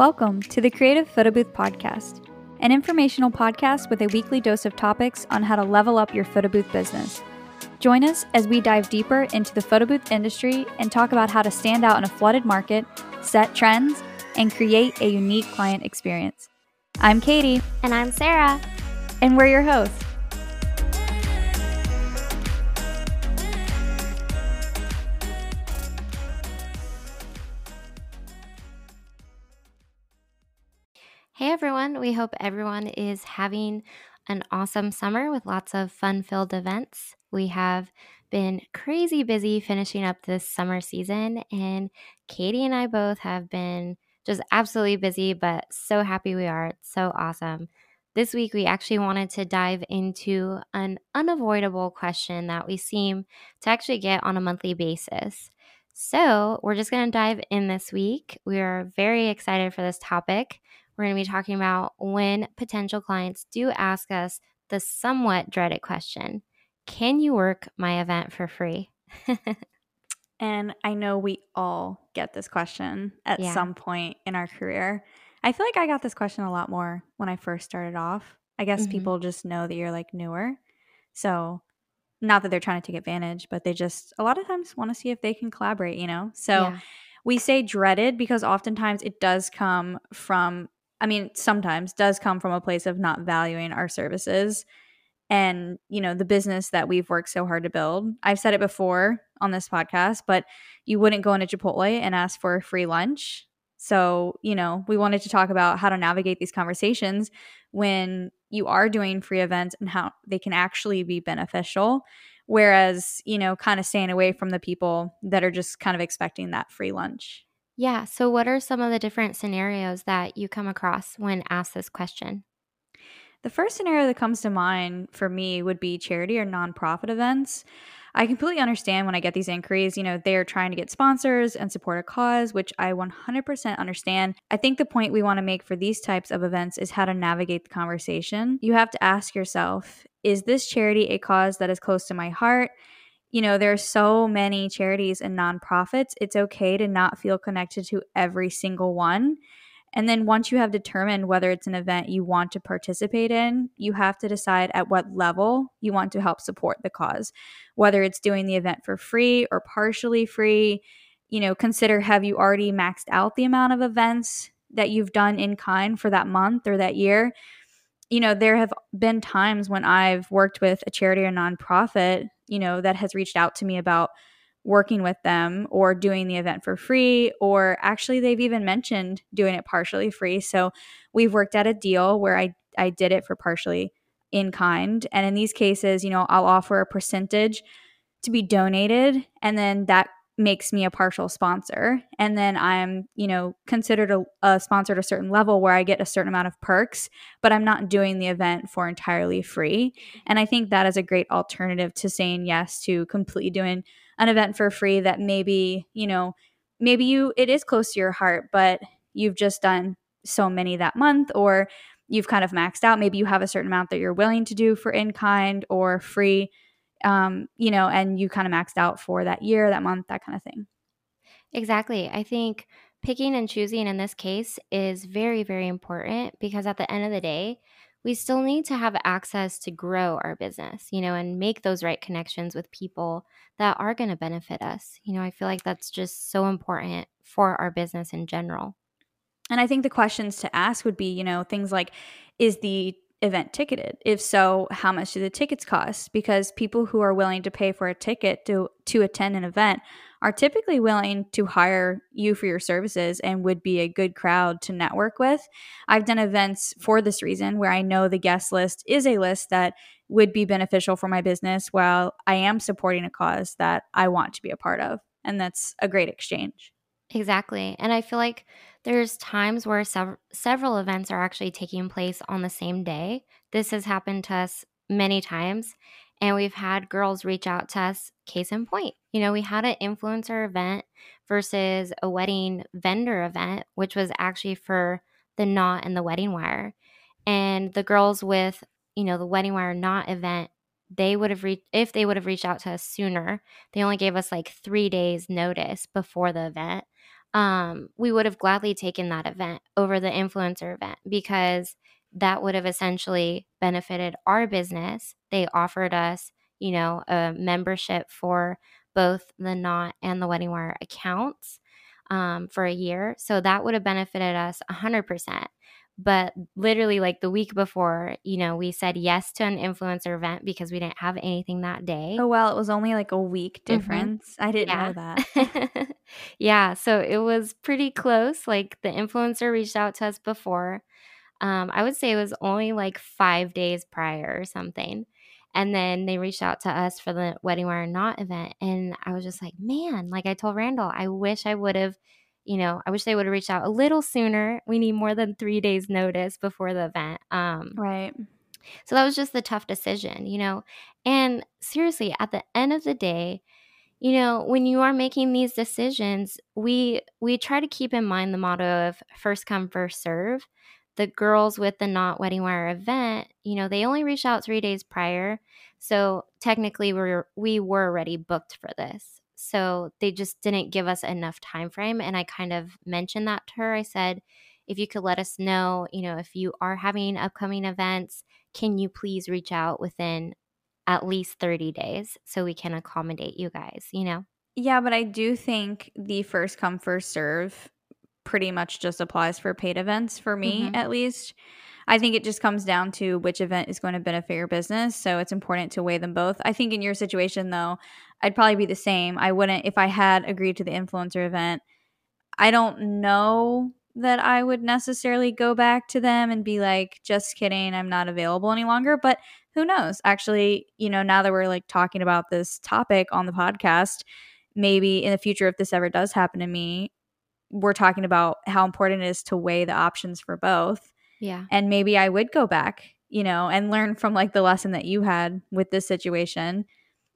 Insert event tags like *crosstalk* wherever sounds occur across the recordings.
Welcome to the Creative Photo Booth Podcast, an informational podcast with a weekly dose of topics on how to level up your photo booth business. Join us as we dive deeper into the photo booth industry and talk about how to stand out in a flooded market, set trends, and create a unique client experience. I'm Kaytee. And I'm Sarah. And we're your hosts. Everyone, we hope everyone is having an awesome summer with lots of fun filled events. We have been crazy busy finishing up this summer season, and Kaytee and I both have been just absolutely busy, but so happy we are. It's so awesome. This week, we actually wanted to dive into an unavoidable question that we seem to actually get on a monthly basis. So, we're just going to dive in this week. We are very excited for this topic. We're going to be talking about when potential clients do ask us the somewhat dreaded question Can you work my event for free? *laughs* and I know we all get this question at yeah. some point in our career. I feel like I got this question a lot more when I first started off. I guess mm-hmm. people just know that you're like newer. So, not that they're trying to take advantage, but they just a lot of times want to see if they can collaborate, you know? So, yeah. we say dreaded because oftentimes it does come from I mean, sometimes does come from a place of not valuing our services and, you know, the business that we've worked so hard to build. I've said it before on this podcast, but you wouldn't go into Chipotle and ask for a free lunch. So, you know, we wanted to talk about how to navigate these conversations when you are doing free events and how they can actually be beneficial. Whereas, you know, kind of staying away from the people that are just kind of expecting that free lunch. Yeah. So, what are some of the different scenarios that you come across when asked this question? The first scenario that comes to mind for me would be charity or nonprofit events. I completely understand when I get these inquiries, you know, they're trying to get sponsors and support a cause, which I 100% understand. I think the point we want to make for these types of events is how to navigate the conversation. You have to ask yourself, is this charity a cause that is close to my heart? You know, there are so many charities and nonprofits. It's okay to not feel connected to every single one. And then once you have determined whether it's an event you want to participate in, you have to decide at what level you want to help support the cause. Whether it's doing the event for free or partially free, you know, consider have you already maxed out the amount of events that you've done in kind for that month or that year? You know, there have been times when I've worked with a charity or nonprofit you know, that has reached out to me about working with them or doing the event for free, or actually, they've even mentioned doing it partially free. So we've worked out a deal where I, I did it for partially in kind. And in these cases, you know, I'll offer a percentage to be donated, and then that makes me a partial sponsor. And then i'm you know considered a, a sponsor at a certain level where i get a certain amount of perks but i'm not doing the event for entirely free. And i think that is a great alternative to saying yes to completely doing an event for free that maybe you know maybe you it is close to your heart but you've just done so many that month or you've kind of maxed out. Maybe you have a certain amount that you're willing to do for in kind or free um, you know, and you kind of maxed out for that year, that month, that kind of thing. Exactly. I think picking and choosing in this case is very, very important because at the end of the day, we still need to have access to grow our business, you know, and make those right connections with people that are going to benefit us. You know, I feel like that's just so important for our business in general. And I think the questions to ask would be, you know, things like is the event ticketed? If so, how much do the tickets cost? Because people who are willing to pay for a ticket to to attend an event are typically willing to hire you for your services and would be a good crowd to network with. I've done events for this reason where I know the guest list is a list that would be beneficial for my business while I am supporting a cause that I want to be a part of. And that's a great exchange. Exactly. And I feel like there's times where sev- several events are actually taking place on the same day. This has happened to us many times. And we've had girls reach out to us, case in point. You know, we had an influencer event versus a wedding vendor event, which was actually for the knot and the wedding wire. And the girls with, you know, the wedding wire knot event, they would have reached, if they would have reached out to us sooner, they only gave us like three days notice before the event um, we would have gladly taken that event over the influencer event because that would have essentially benefited our business. They offered us, you know, a membership for both the Knot and the Wedding Wire accounts um, for a year. So that would have benefited us 100%. But literally, like the week before, you know, we said yes to an influencer event because we didn't have anything that day. Oh, well, it was only like a week Mhm. difference. I didn't Yeah. know that. *laughs* yeah, so it was pretty close. Like the influencer reached out to us before. Um, I would say it was only like five days prior or something. And then they reached out to us for the Wedding Wire Knot event. And I was just like, man, like I told Randall, I wish I would have, you know, I wish they would have reached out a little sooner. We need more than three days notice before the event. Um, right. so that was just the tough decision, you know. And seriously, at the end of the day, you know, when you are making these decisions, we we try to keep in mind the motto of first come first serve. The girls with the Knot Wedding Wire event, you know, they only reached out 3 days prior. So technically we were we were already booked for this. So they just didn't give us enough time frame and I kind of mentioned that to her. I said, if you could let us know, you know, if you are having upcoming events, can you please reach out within at least 30 days so we can accommodate you guys, you know? Yeah, but I do think the first come first serve pretty much just applies for paid events for me Mhm. at least. I think it just comes down to which event is going to benefit your business, so it's important to weigh them both. I think in your situation though, I'd probably be the same. I wouldn't if I had agreed to the influencer event. I don't know that I would necessarily go back to them and be like, "Just kidding, I'm not available any longer," but who knows? Actually, you know, now that we're like talking about this topic on the podcast, maybe in the future if this ever does happen to me, we're talking about how important it is to weigh the options for both. Yeah. And maybe I would go back, you know, and learn from like the lesson that you had with this situation.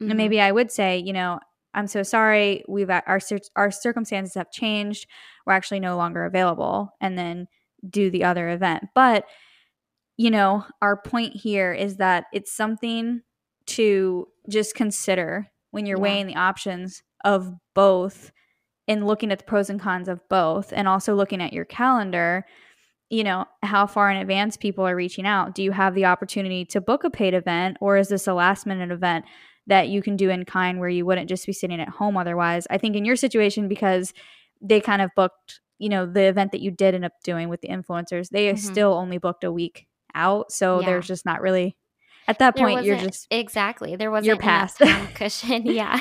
Mhm. And maybe I would say, you know, I'm so sorry. We've our our circumstances have changed. We're actually no longer available, and then do the other event. But you know, our point here is that it's something to just consider when you're Yeah. weighing the options of both and looking at the pros and cons of both and also looking at your calendar you know how far in advance people are reaching out do you have the opportunity to book a paid event or is this a last minute event that you can do in kind where you wouldn't just be sitting at home otherwise i think in your situation because they kind of booked you know the event that you did end up doing with the influencers they Mhm. still only booked a week out so Yeah. there's just not really at that There point you're just exactly there wasn't enough past. *laughs* cushion *laughs* yeah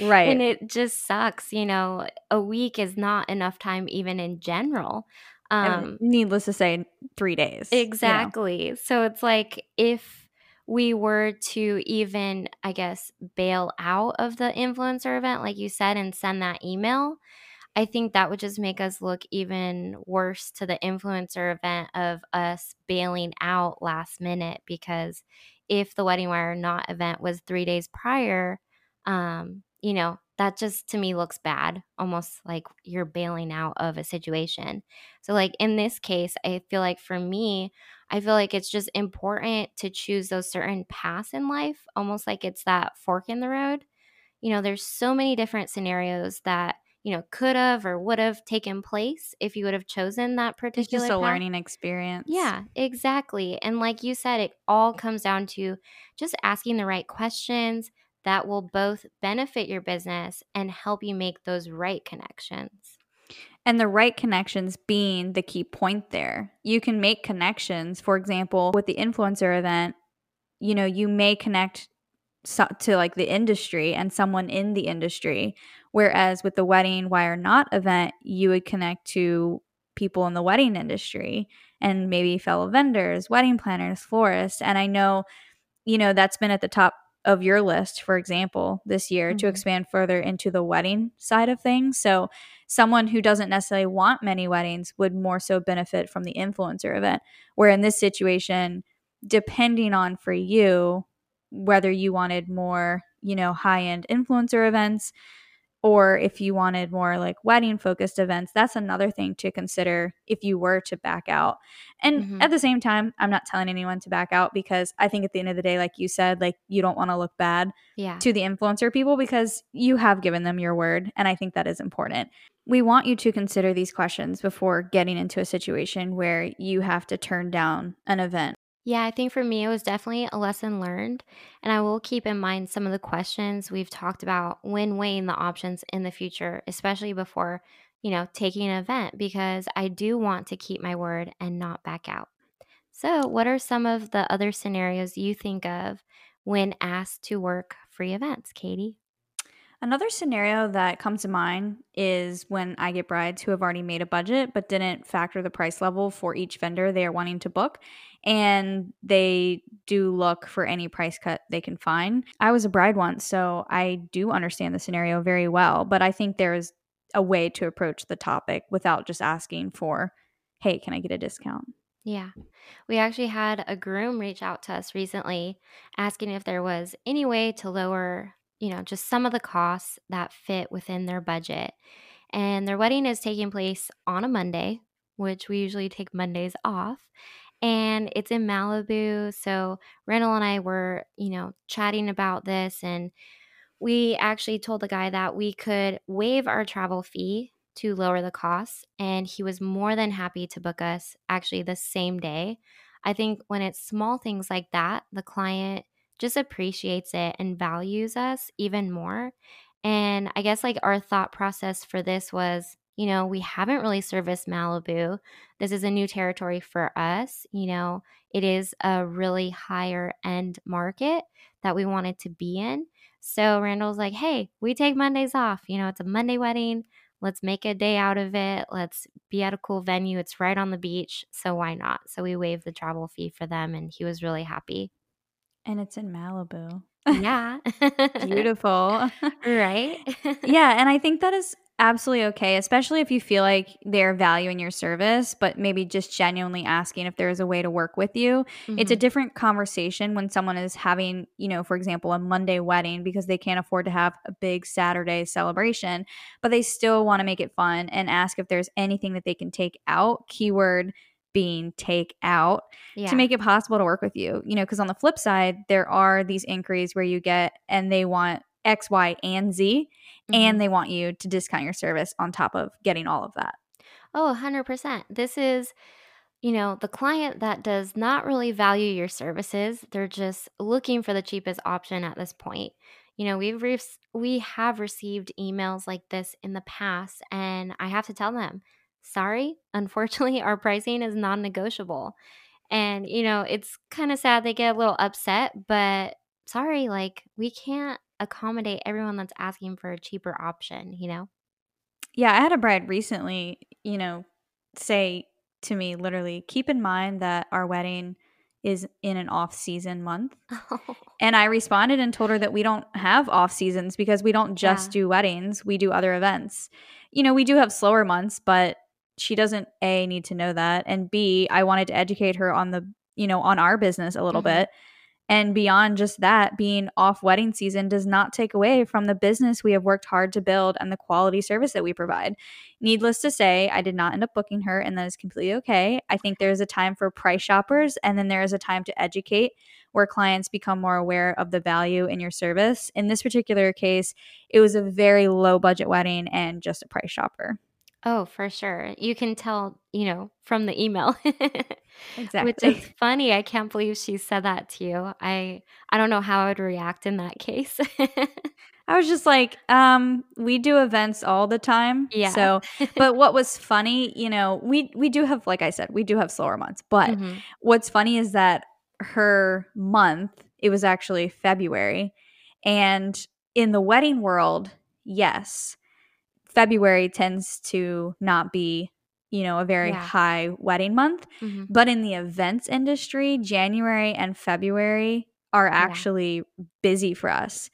right and it just sucks you know a week is not enough time even in general And um needless to say three days you know. exactly so it's like if we were to even i guess bail out of the influencer event like you said and send that email I think that would just make us look even worse to the influencer event of us bailing out last minute because if the wedding wire Knot event was three days prior, um, you know, that just to me looks bad, almost like you're bailing out of a situation. So, like in this case, I feel like for me, I feel like it's just important to choose those certain paths in life, almost like it's that fork in the road. You know, there's so many different scenarios that you know, could have or would have taken place if you would have chosen that particular. it's just a path. learning experience Yeah, exactly. And like you said, it all comes down to just asking the right questions that will both benefit your business and help you make those right connections. and the right connections being the key point there. You can make connections, for example, with the influencer event, you know, you may connect so- to like the industry and someone in the industry, whereas with the wedding wire Knot event, you would connect to people in the wedding industry and maybe fellow vendors, wedding planners, florists. And I know, you know, that's been at the top of your list, for example, this year to Mhm. expand further into the wedding side of things. So, someone who doesn't necessarily want many weddings would more so benefit from the influencer event. Where in this situation, depending on for you, whether you wanted more, you know, high end influencer events or if you wanted more like wedding focused events, that's another thing to consider if you were to back out. And Mhm. at the same time, I'm not telling anyone to back out because I think at the end of the day, like you said, like you don't want to look bad Yeah. to the influencer people because you have given them your word. And I think that is important. we want you to consider these questions before getting into a situation where you have to turn down an event. Yeah, I think for me, it was definitely a lesson learned. And I will keep in mind some of the questions we've talked about when weighing the options in the future, especially before, you know, taking an event, because I do want to keep my word and not back out. So, what are some of the other scenarios you think of when asked to work free events, Kaytee? Another scenario that comes to mind is when I get brides who have already made a budget but didn't factor the price level for each vendor they are wanting to book. And they do look for any price cut they can find. I was a bride once, so I do understand the scenario very well, but I think there is a way to approach the topic without just asking for, hey, can I get a discount? Yeah. We actually had a groom reach out to us recently asking if there was any way to lower you know, just some of the costs that fit within their budget. And their wedding is taking place on a Monday, which we usually take Mondays off. And it's in Malibu. So Randall and I were, you know, chatting about this. And we actually told the guy that we could waive our travel fee to lower the costs. And he was more than happy to book us actually the same day. I think when it's small things like that, the client just appreciates it and values us even more. And I guess like our thought process for this was, you know, we haven't really serviced Malibu. This is a new territory for us. You know, it is a really higher end market that we wanted to be in. So Randall's like, hey, we take Mondays off. You know, it's a Monday wedding. Let's make a day out of it. Let's be at a cool venue. It's right on the beach. So why not? So we waived the travel fee for them and he was really happy. And it's in Malibu. Yeah. *laughs* Beautiful. *laughs* right? *laughs* yeah, and I think that is absolutely okay, especially if you feel like they're valuing your service, but maybe just genuinely asking if there is a way to work with you. Mm-hmm. It's a mm-hmm. different conversation when someone is having, you know, for example, a Monday wedding because they can't afford to have a big Saturday celebration, but they still want to make it fun and ask if there's anything that they can take out. Keyword being take out yeah. to make it possible to work with you. You know, because on the flip side, there are these inquiries where you get and they want X, Y, and Z, mm-hmm. and they want you to discount your service on top of getting all of that. Oh, 100%. This is, you know, the client that does not really value your services. They're just looking for the cheapest option at this point. You know, we've re- we have received emails like this in the past and I have to tell them sorry, unfortunately, our pricing is non negotiable. And, you know, it's kind of sad they get a little upset, but sorry, like we can't accommodate everyone that's asking for a cheaper option, you know? Yeah, I had a bride recently, you know, say to me literally, keep in mind that our wedding is in an off season month. Oh. *laughs* And I responded and told her that we don't have off seasons because we don't just yeah. do weddings, we do other events. You know, we do have slower months, but she doesn't a need to know that and b i wanted to educate her on the you know on our business a little mm-hmm. bit. And beyond just that being off wedding season does not take away from the business we have worked hard to build and the quality service that we provide. Needless to say i did not end up booking her and that is completely okay. I think there's a time for price shoppers and then there is a time to educate where clients become more aware of the value in your service. In this particular case it was a very low budget wedding and just a price shopper Oh, for sure. You can tell, you know, from the email. *laughs* exactly. Which is funny. I can't believe she said that to you. I I don't know how I would react in that case. *laughs* I was just like, um, we do events all the time. Yeah. So, *laughs* but what was funny, you know, we we do have, like I said, we do have slower months. But mm-hmm. what's funny is that her month, it was actually February, and in the wedding world, yes, February tends to not be, you know, a very yeah. high wedding month. Mm-hmm. But in the events industry, January and February are actually yeah. busy for us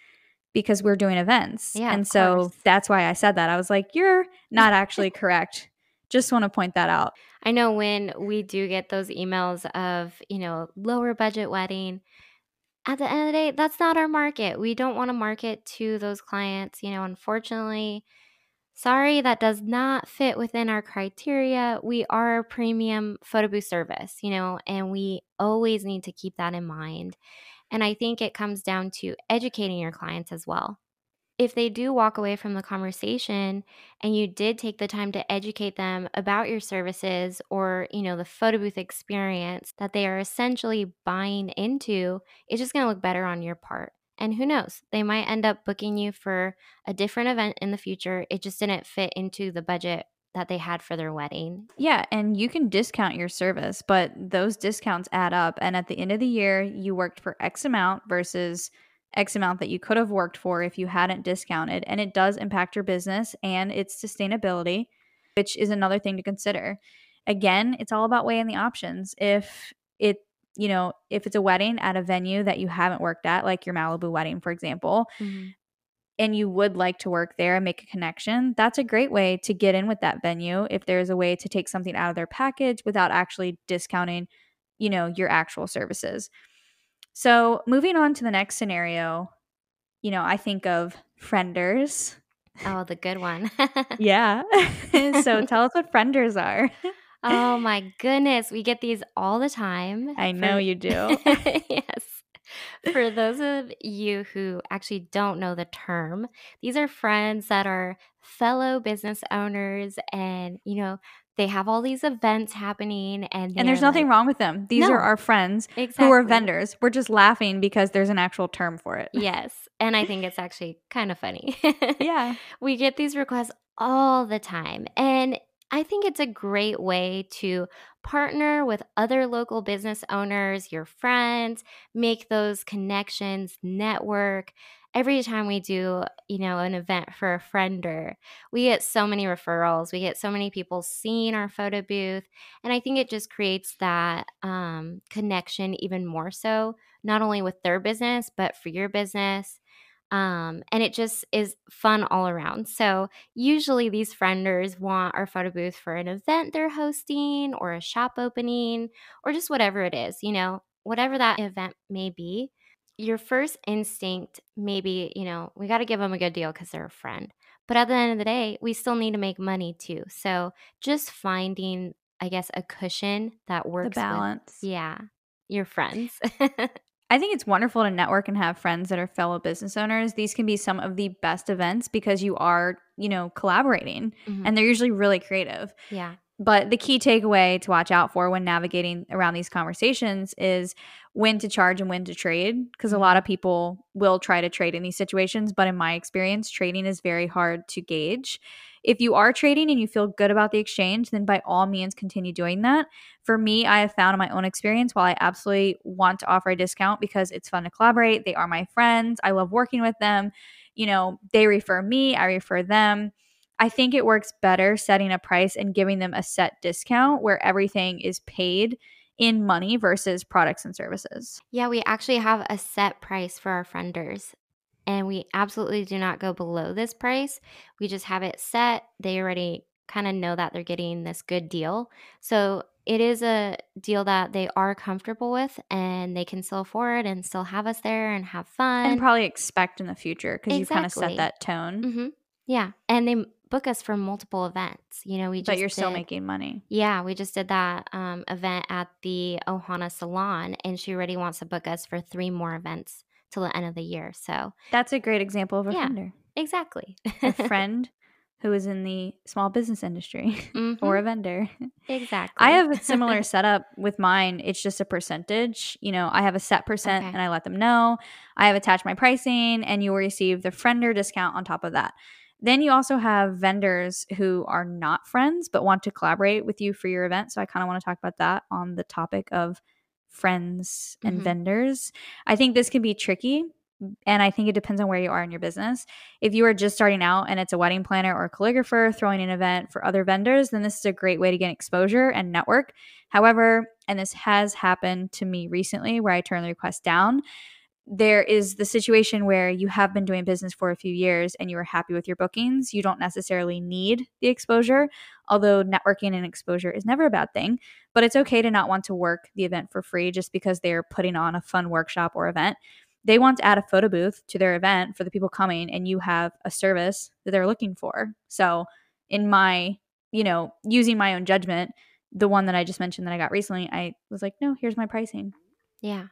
because we're doing events. Yeah, and so course. that's why I said that. I was like, you're not *laughs* actually correct. Just want to point that out. I know when we do get those emails of, you know, lower budget wedding, at the end of the day, that's not our market. We don't want to market to those clients. You know, unfortunately, Sorry, that does not fit within our criteria. We are a premium photo booth service, you know, and we always need to keep that in mind. And I think it comes down to educating your clients as well. if they do walk away from the conversation and you did take the time to educate them about your services or, you know, the photo booth experience that they are essentially buying into, it's just going to look better on your part. And who knows, they might end up booking you for a different event in the future. It just didn't fit into the budget that they had for their wedding. Yeah, and you can discount your service, but those discounts add up. And at the end of the year, you worked for X amount versus X amount that you could have worked for if you hadn't discounted. And it does impact your business and its sustainability, which is another thing to consider. Again, it's all about weighing the options. If it, you know, if it's a wedding at a venue that you haven't worked at, like your Malibu wedding, for example, mm-hmm. and you would like to work there and make a connection, that's a great way to get in with that venue if there's a way to take something out of their package without actually discounting, you know, your actual services. So, moving on to the next scenario, you know, I think of frienders. Oh, the good one. yeah. *laughs* so, *laughs* tell us what frienders are. *laughs* oh *laughs* my goodness, we get these all the time. I know for- you *laughs* do. yes. For *laughs* those of you who actually don't know the term, these are friends that are fellow business owners and, you know, they have all these events happening and and there's nothing like, wrong with them these no, are our friends exactly. who are vendors we're just laughing because there's an actual term for it yes and i think it's actually kind of funny yeah we get these requests all the time and I think it's a great way to partner with other local business owners, your friends, make those connections, network, every time we do, you know, an event for a friender, we get so many referrals. We get so many people seeing our photo booth. And I think it just creates that um, connection even more so, not only with their business, but for your business. Um, and it just is fun all around. So, usually, these frienders want our photo booth for an event they're hosting or a shop opening or just whatever it is, you know, whatever that event may be. Your first instinct maybe you know we got to give them a good deal because they're a friend but at the end of the day we still need to make money too. So just finding i guess a cushion that works the balance. with, yeah your friends *laughs* I think it's wonderful to network and have friends that are fellow business owners. These can be some of the best events because you are, you know, collaborating mm-hmm. and they're usually really creative. Yeah. But the key takeaway to watch out for when navigating around these conversations is when to charge and when to trade. Because a mm-hmm. lot of people will try to trade in these situations. But in my experience, trading is very hard to gauge. If you are trading and you feel good about the exchange, then by all means continue doing that. For me, I have found in my own experience, while I absolutely want to offer a discount because it's fun to collaborate, they are my friends, I love working with them. You know, they refer me, I refer them I think it works better setting a price and giving them a set discount where everything is paid in money versus products and services. Yeah, we actually have a set price for our frienders. And we absolutely do not go below this price. We just have it set. They already kind of know that they're getting this good deal. So it is a deal that they are comfortable with and they can still afford and still have us there and have fun. And probably expect in the future because exactly. you kind of set that tone. Mm-hmm. Yeah. And they book us for multiple events. You know, we just But you're still making money. Yeah, we just did that um, event at the Ohana Salon, and she already wants to book us for three more events till the end of the year. So that's a great example of a yeah, vendor. Exactly. a *laughs* friend who is in the small business industry mm-hmm. *laughs* or a vendor. Exactly. I have a similar *laughs* setup with mine. It's just a percentage. You know, I have a set percent okay. and I let them know. I have attached my pricing and you will receive the friender discount on top of that. Then you also have vendors who are not friends but want to collaborate with you for your event. So I kind of want to talk about that on the topic of friends and mm-hmm. vendors. I think this can be tricky and I think it depends on where you are in your business. If you are just starting out and it's a wedding planner or a calligrapher throwing an event for other vendors, then this is a great way to get exposure and network. However, and this has happened to me recently where I turned the request down there is the situation where you have been doing business for a few years and you are happy with your bookings. You don't necessarily need the exposure, although networking and exposure is never a bad thing. But it's okay to not want to work the event for free just because they're putting on a fun workshop or event. They want to add a photo booth to their event for the people coming, and you have a service that they're looking for. So, in my, you know, using my own judgment, the one that I just mentioned that I got recently, I was like, no, here's my pricing. Yeah.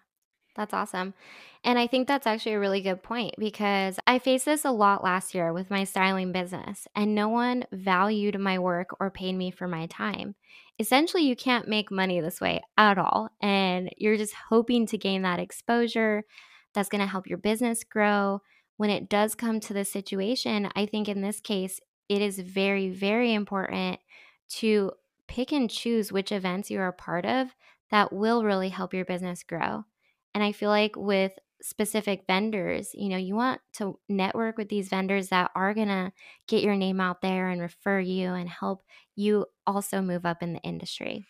That's awesome. And I think that's actually a really good point because I faced this a lot last year with my styling business, and no one valued my work or paid me for my time. Essentially, you can't make money this way at all. And you're just hoping to gain that exposure that's going to help your business grow. When it does come to the situation, I think in this case, it is very, very important to pick and choose which events you are a part of that will really help your business grow. And I feel like with specific vendors, you know, you want to network with these vendors that are going to get your name out there and refer you and help you also move up in the industry.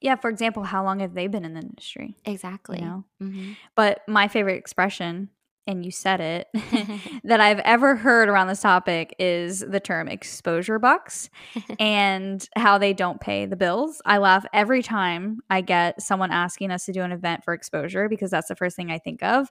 Yeah, for example, how long have they been in the industry? Exactly. You know? hmm But my favorite expression, and you said it, *laughs* that I've ever heard around this topic is the term exposure bucks *laughs* and how they don't pay the bills. I laugh every time I get someone asking us to do an event for exposure because that's the first thing I think of.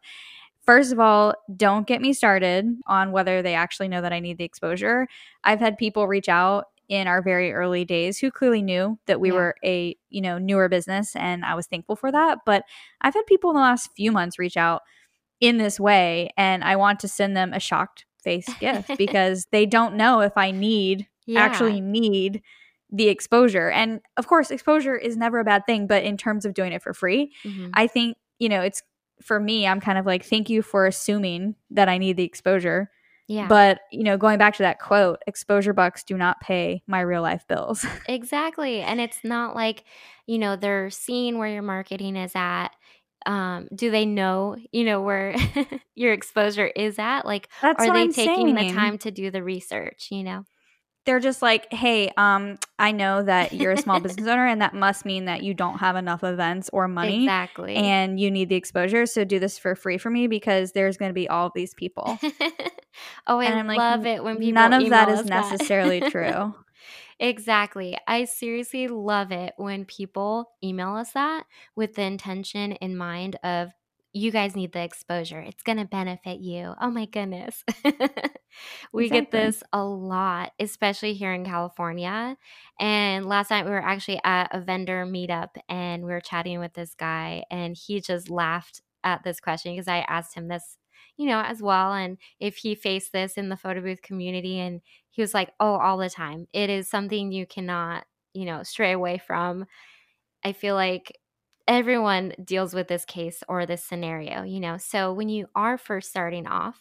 First of all, don't get me started on whether they actually know that I need the exposure. I've had people reach out in our very early days who clearly knew that we Yeah. were a, you know, newer business and I was thankful for that, but I've had people in the last few months reach out in this way and I want to send them a shocked face gift *laughs* because they don't know if I need yeah. actually need the exposure. And of course, exposure is never a bad thing, but in terms of doing it for free, Mhm. I think, you know, it's for me, I'm kind of like, thank you for assuming that I need the exposure. Yeah. But, you know, going back to that quote, exposure bucks do not pay my real life bills. *laughs* Exactly. And it's not like, you know, they're seeing where your marketing is at. Um, do they know, you know, where *laughs* your exposure is at? Like, That's are they I'm taking the time to do the research, you know? They're just like, hey, um, I know that you're a small *laughs* business owner, and that must mean that you don't have enough events or money. Exactly. and you need the exposure. So do this for free for me because there's going to be all of these people. *laughs* oh, I And I'm love "N- it when people none of that is us that. necessarily true. Exactly. I seriously love it when people email us that with the intention in mind of you guys need the exposure. It's going to benefit you. Oh my goodness. *laughs* we get this a lot, especially here in California. And last night we were actually at a vendor meetup and we were chatting with this guy and he just laughed at this question because I asked him this, you know, as well and if he faced this in the photo booth community and he was like, "Oh, all the time. It is something you cannot, you know, stray away from." I feel like everyone deals with this case or this scenario, you know. So when you are first starting off,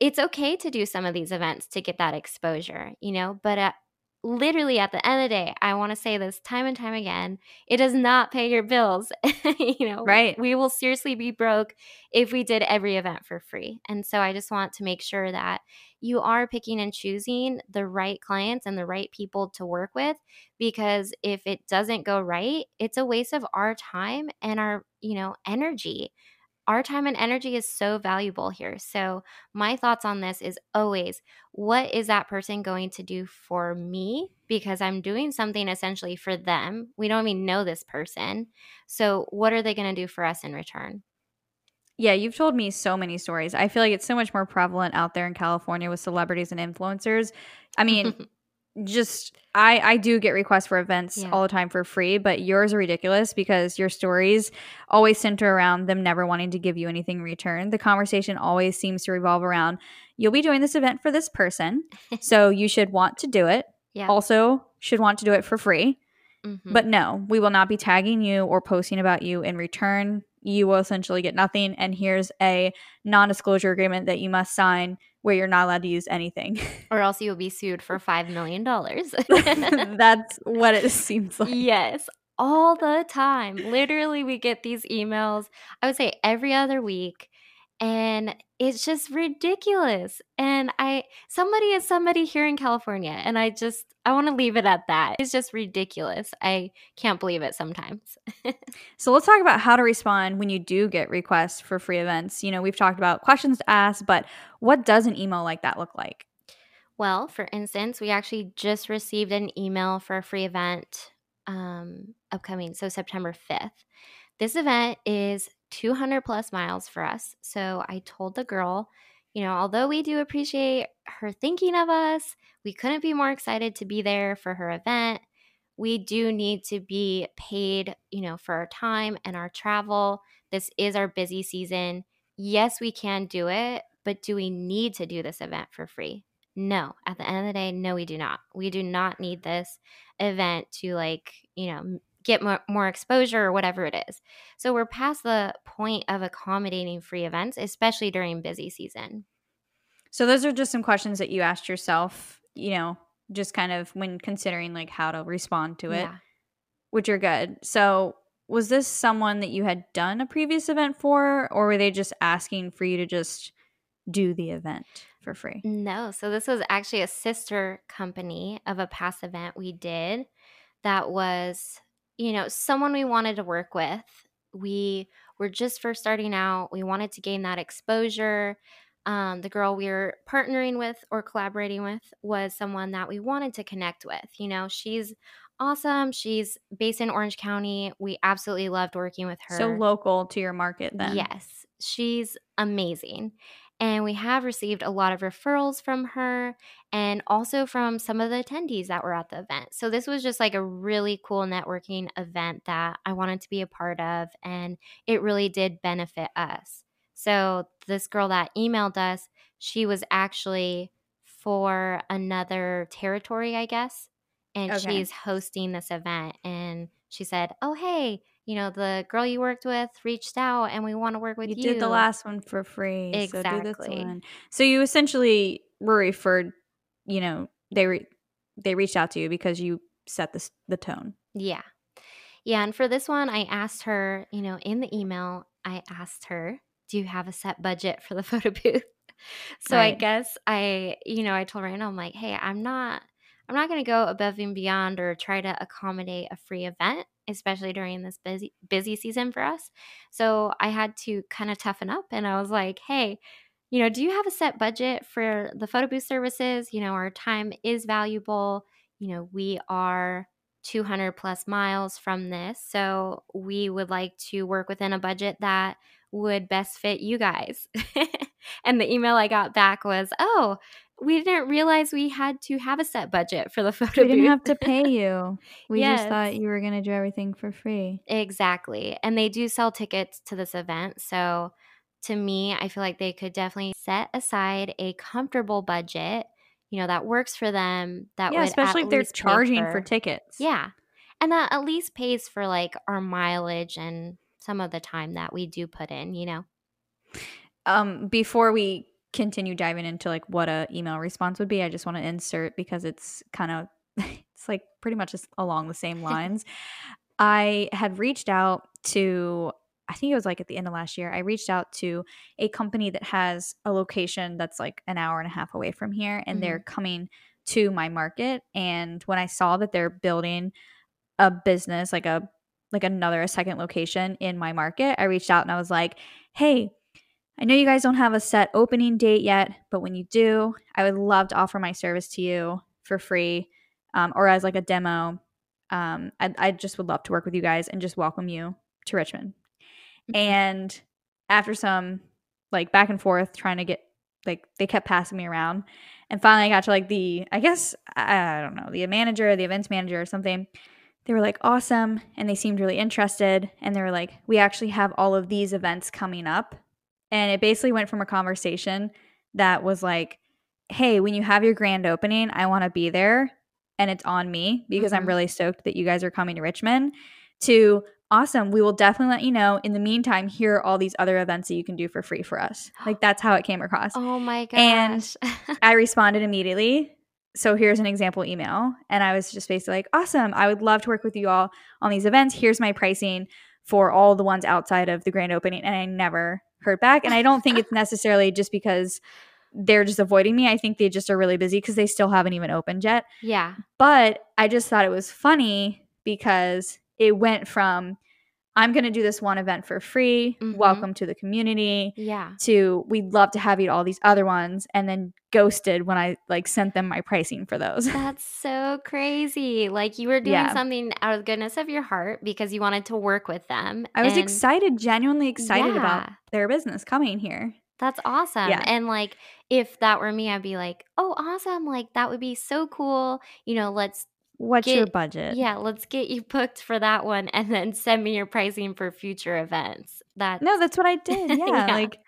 it's okay to do some of these events to get that exposure, you know, but at, literally at the end of the day, I want to say this time and time again, it does not pay your bills. *laughs* you know, Right. we will seriously be broke if we did every event for free. And so I just want to make sure that you are picking and choosing the right clients and the right people to work with because if it doesn't go right, it's a waste of our time and our, you know, energy our time and energy is so valuable here. So, my thoughts on this is always what is that person going to do for me? Because I'm doing something essentially for them. We don't even know this person. So, what are they going to do for us in return? Yeah, you've told me so many stories. I feel like it's so much more prevalent out there in California with celebrities and influencers. I mean, *laughs* just I I do get requests for events Yeah. all the time for free, but yours are ridiculous because your stories always center around them never wanting to give you anything in return. The conversation always seems to revolve around you'll be doing this event for this person, *laughs* so you should want to do it. yeah. Also, should want to do it for free. Mhm. But no, we will not be tagging you or posting about you in return. You will essentially get nothing. And here's a non disclosure agreement that you must sign where you're not allowed to use anything. *laughs* or else you'll be sued for $5 million. *laughs* That's *laughs* what it seems like. Yes, all the time. Literally, we get these emails, I would say every other week. And it's just ridiculous. And I, somebody is somebody here in California. And I just, I want to leave it at that. It's just ridiculous. I can't believe it sometimes. *laughs* So let's talk about how to respond when you do get requests for free events. You know, we've talked about questions to ask, but what does an email like that look like? Well, for instance, we actually just received an email for a free event um, upcoming, so September 5th. This event is 200 plus miles for us. So I told the girl, you know, although we do appreciate her thinking of us, we couldn't be more excited to be there for her event. we do need to be paid, you know, for our time and our travel. This is our busy season. Yes, we can do it, but do we need to do this event for free? No. At the end of the day, no, we do not. We do not need this event to like, you know, get more, more exposure or whatever it is. So we're past the point of accommodating free events, especially during busy season. So those are just some questions that you asked yourself, you know, just kind of when considering like how to respond to it, Yeah. which are good. So was this someone that you had done a previous event for, or were they just asking for you to just do the event for free? No, so this was actually a sister company of a past event we did that was, you know, someone we wanted to work with. We were just first starting out. We wanted to gain that exposure. Um, the girl we were partnering with or collaborating with was someone that we wanted to connect with. You know, she's awesome. She's based in Orange County. We absolutely loved working with her. So local to your market then. Yes, she's amazing. And we have received a lot of referrals from her and also from some of the attendees that were at the event. So this was just like a really cool networking event that I wanted to be a part of and it really did benefit us. So this girl that emailed us, she was actually for another territory, I guess, and Okay. she's hosting this event and she said, "Oh, hey, you know, the girl you worked with reached out and we want to work with You you." did the last one for free. So do this Exactly. one. So you essentially were referred, you know, they re- they reached out to you because you set the the tone. Yeah. Yeah, and for this one, I asked her, you know, in the email, I asked her, "Do you have a set budget for the *laughs* photo booth?" So I guess I, you know, I told Randall, I'm like, "Hey, I'm not I'm not going to go above and beyond or try to accommodate a free event, especially during this busy busy season for us." So I had to kind of toughen up and I was like, "Hey, you know, do you have a set budget for the photo booth services? You know, our time is valuable. You know, we are 200 plus miles from this. So we would like to work within a budget that would best fit you guys. *laughs* and the email I got back was, oh, we didn't realize we had to have a set budget for the *laughs* photo We didn't booth." have to pay *laughs* you. We just thought you were going to do everything for free. Exactly. And they do sell tickets to this event. So to me, I feel like they could definitely set aside a comfortable budget, you know, that works for them. That yeah, especially if they're charging for tickets. Yeah. And that at least pays for like our mileage and some of the time that we do put in, you know? Um, before we continue diving into like what a email response would be, I just want to insert because it's kind of *laughs* it's like pretty much just along the same *laughs* lines. I had reached out to I think it was like at the end of last year. I reached out to a company that has a location that's like an hour and a half away from here and they're mm-hmm. coming to my market and when I saw that they're building a business like a like another a second location in my market, I reached out and I was like, "Hey, I know you guys don't have a set opening date yet, but when you do, I would love to offer my service to you for free um, or as like a demo. Um, I, I just would love to work with you guys and just welcome you to Richmond. Mhm. And after some like back and forth trying to get like they kept passing me around and finally I got to like the I guess I don't know the manager the events manager or something they were like awesome and they seemed really interested and they were like we actually have all of these events coming up and it basically went from a conversation that was like hey when you have your grand opening i want to be there and it's on me because i'm Mhm. really stoked that you guys are coming to richmond to awesome we will definitely let you know in the meantime here are all these other events that you can do for free for us like that's how it came across Oh my gosh. And. *laughs* I responded immediately. So here's an example email. And I was just basically like, awesome. I would love to work with you all on these events. Here's my pricing for all the ones outside of the grand opening. And I never heard back. And I don't think it's necessarily just because they're just avoiding me. I think they just are really busy because they still haven't even opened yet. yeah. But I just thought it was funny because it went from I'm going to do this one event for free, Mhm. welcome to the community, Yeah. to we'd love to have you at all these other ones and then ghosted when I like sent them my pricing for those. *laughs* That's so crazy. Like you were doing Yeah. something out of the goodness of your heart because you wanted to work with them. I was excited, genuinely excited about their business coming here. That's awesome. Yeah. And like if that were me, I'd be like, "Oh, awesome. Like that would be so cool. You know, let's What's your budget? yeah, let's get you *laughs* booked for that one and then send me your pricing for future events. That No, that's what I *laughs* did. Yeah, yeah. like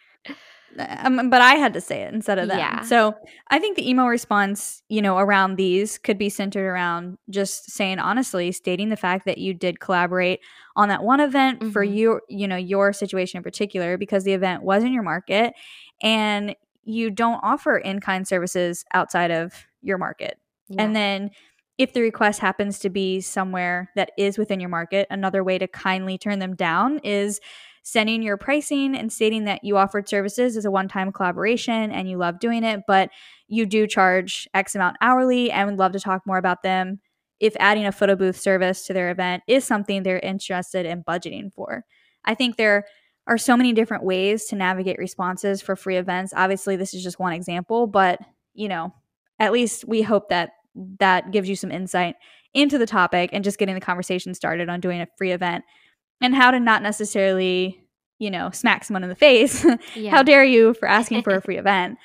um, but I had to say it instead of them. Yeah. So I think the email response, you know, around these could be centered around just saying honestly, stating the fact that you did collaborate on that one event for Mhm. your, you know, your situation in particular because the event was in your market and you don't offer in-kind services outside of your market. Yeah. And then if the request happens to be somewhere that is within your market, another way to kindly turn them down is sending your pricing and stating that you offered services as a one time collaboration and you love doing it, but you do charge X amount hourly and would love to talk more about them if adding a photo booth service to their event is something they're interested in budgeting for. I think there are so many different ways to navigate responses for free events. Obviously, this is just one example, but you know, at least we hope that that gives you some insight into the topic and just getting the conversation started on doing a free event and how to not necessarily, you know, smack someone in the face. *laughs* Yeah. how dare you for asking for a *laughs* free event?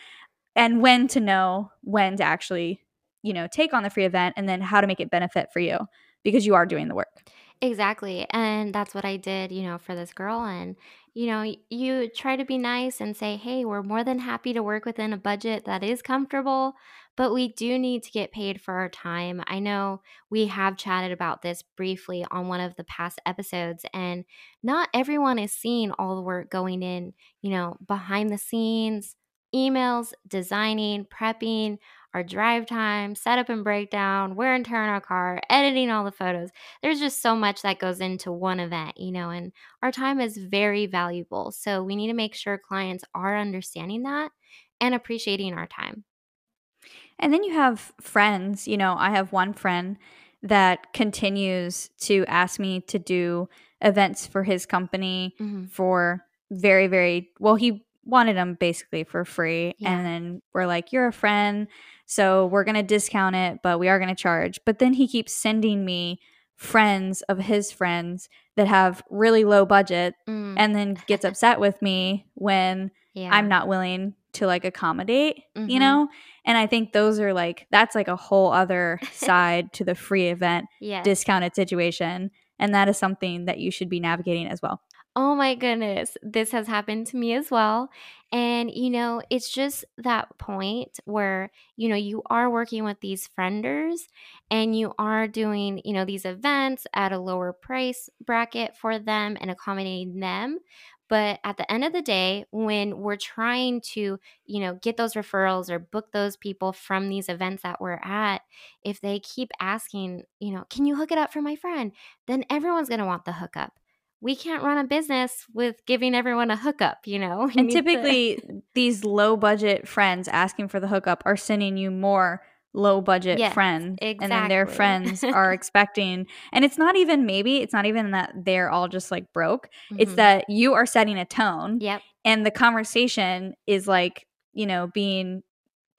And when to know when to actually, you know, take on the free event and then how to make it benefit for you because you are doing the work. Exactly. And that's what I did, you know, for this girl. And, you know, you try to be nice and say, hey, we're more than happy to work within a budget that is comfortable, but we do need to get paid for our time. I know we have chatted about this briefly on one of the past episodes, and not everyone is seeing all the work going in, you know, behind the scenes, emails, designing, prepping. Our drive time, setup and breakdown, wear and tear on our car, editing all the photos there's just so much that goes into one event, you know, and our time is very valuable. So we need to make sure clients are understanding that and appreciating our time. And then you have friends. You know, I have one friend that continues to ask me to do events for his company Mhm. for very, very well, he wanted them basically for free. Yeah. And then we're like, You're a friend. So we're going to discount it, but we are going to charge. But then he keeps sending me friends of his friends that have really low budget Mm, and then gets upset with me when yeah. I'm not willing to like accommodate, Mhm. you know? And I think those are like, that's like a whole other *laughs* side to the free event discounted situation. And that is something that you should be navigating as well. Oh my goodness, this has happened to me as well. And, you know, it's just that point where, you know, you are working with these frienders and you are doing, you know, these events at a lower price bracket for them and accommodating them. But at the end of the day, when we're trying to, you know, get those referrals or book those people from these events that we're at, if they keep asking, you know, can you hook it up for my friend? Then everyone's going to want the hookup we can't run a business with giving everyone a hookup, you know? *laughs* And need to- typically, these low budget friends asking for the hookup are sending you more low budget Yes, friends. And then their friends are *laughs* expecting, and it's not even maybe, it's not even that they're all just like broke. It's Mhm. that you are setting a tone Yep. and the conversation is like, you know, being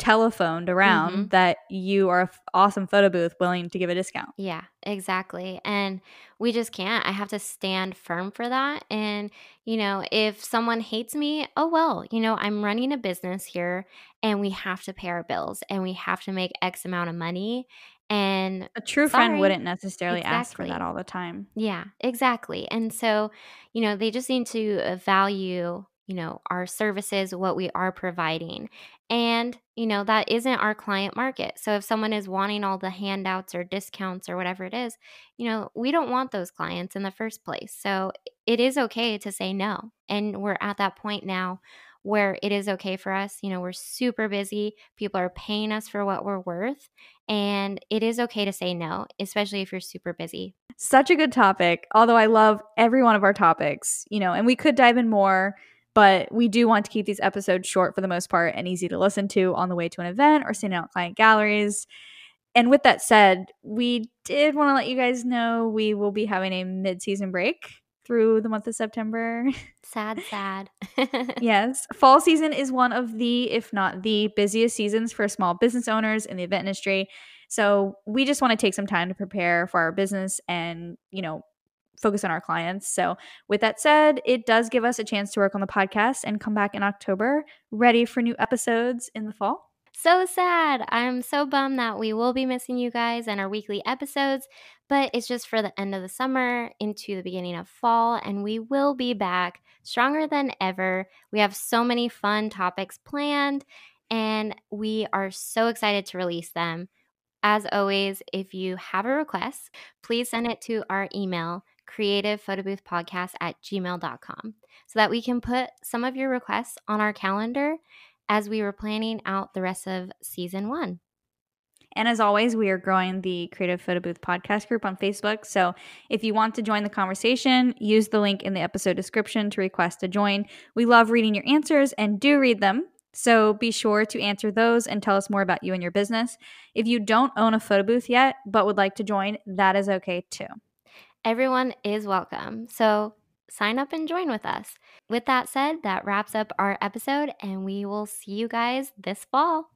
telephoned around Mhm. that you are an awesome photo booth willing to give a discount. Yeah, exactly. And we just can't. I have to stand firm for that. And, you know, if someone hates me, oh well, you know, I'm running a business here and we have to pay our bills and we have to make X amount of money. And A true friend wouldn't necessarily ask for that all the time. Yeah, exactly. And so, you know, they just need to value, you know, our services, what we are providing. And, you know, that isn't our client market. So if someone is wanting all the handouts or discounts or whatever it is, you know, we don't want those clients in the first place. So it is okay to say no. And we're at that point now where it is okay for us. You know, we're super busy. People are paying us for what we're worth. And it is okay to say no, especially if you're super busy. Such a good topic. Although I love every one of our topics, you know, and we could dive in more, but we do want to keep these episodes short for the most part and easy to listen to on the way to an event or sending out client galleries. And with that said, we did want to let you guys know we will be having a mid-season break through the month of September. *laughs* Sad, sad. *laughs* yes, fall season is one of the, if not the busiest seasons for small business owners in the event industry. So we just want to take some time to prepare for our business and, you know, focus on our clients. So with that said, it does give us a chance to work on the podcast and come back in October ready for new episodes in the fall. so sad. I'm so bummed that we will be missing you guys and our weekly episodes, but it's just for the end of the summer into the beginning of fall, and we will be back stronger than ever. We have so many fun topics planned, and we are so excited to release them. As always, if you have a request, please send it to our email, creativephotoboothpodcast at gmail.com, so that we can put some of your requests on our calendar as we were planning out the rest of season one. And as always, we are growing the Creative Photo Booth podcast group on Facebook. So if you want to join the conversation, use the link in the episode description to request to join. We love reading your answers and do read them. So be sure to answer those and tell us more about you and your business. If you don't own a photo booth yet, but would like to join, that is okay too. Everyone is welcome. So sign up and join with us. With that said, that wraps up our episode, and we will see you guys this fall.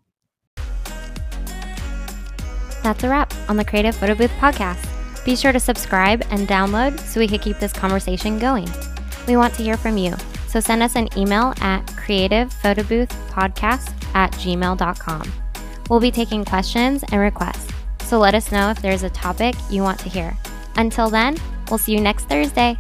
That's a wrap on the Creative Photo Booth podcast. Be sure to subscribe and download so we can keep this conversation going. We want to hear from you, so send us an email at creativephotoboothpodcast at gmail.com. We'll be taking questions and requests, so let us know if there's a topic you want to hear. Until then, we'll see you next Thursday.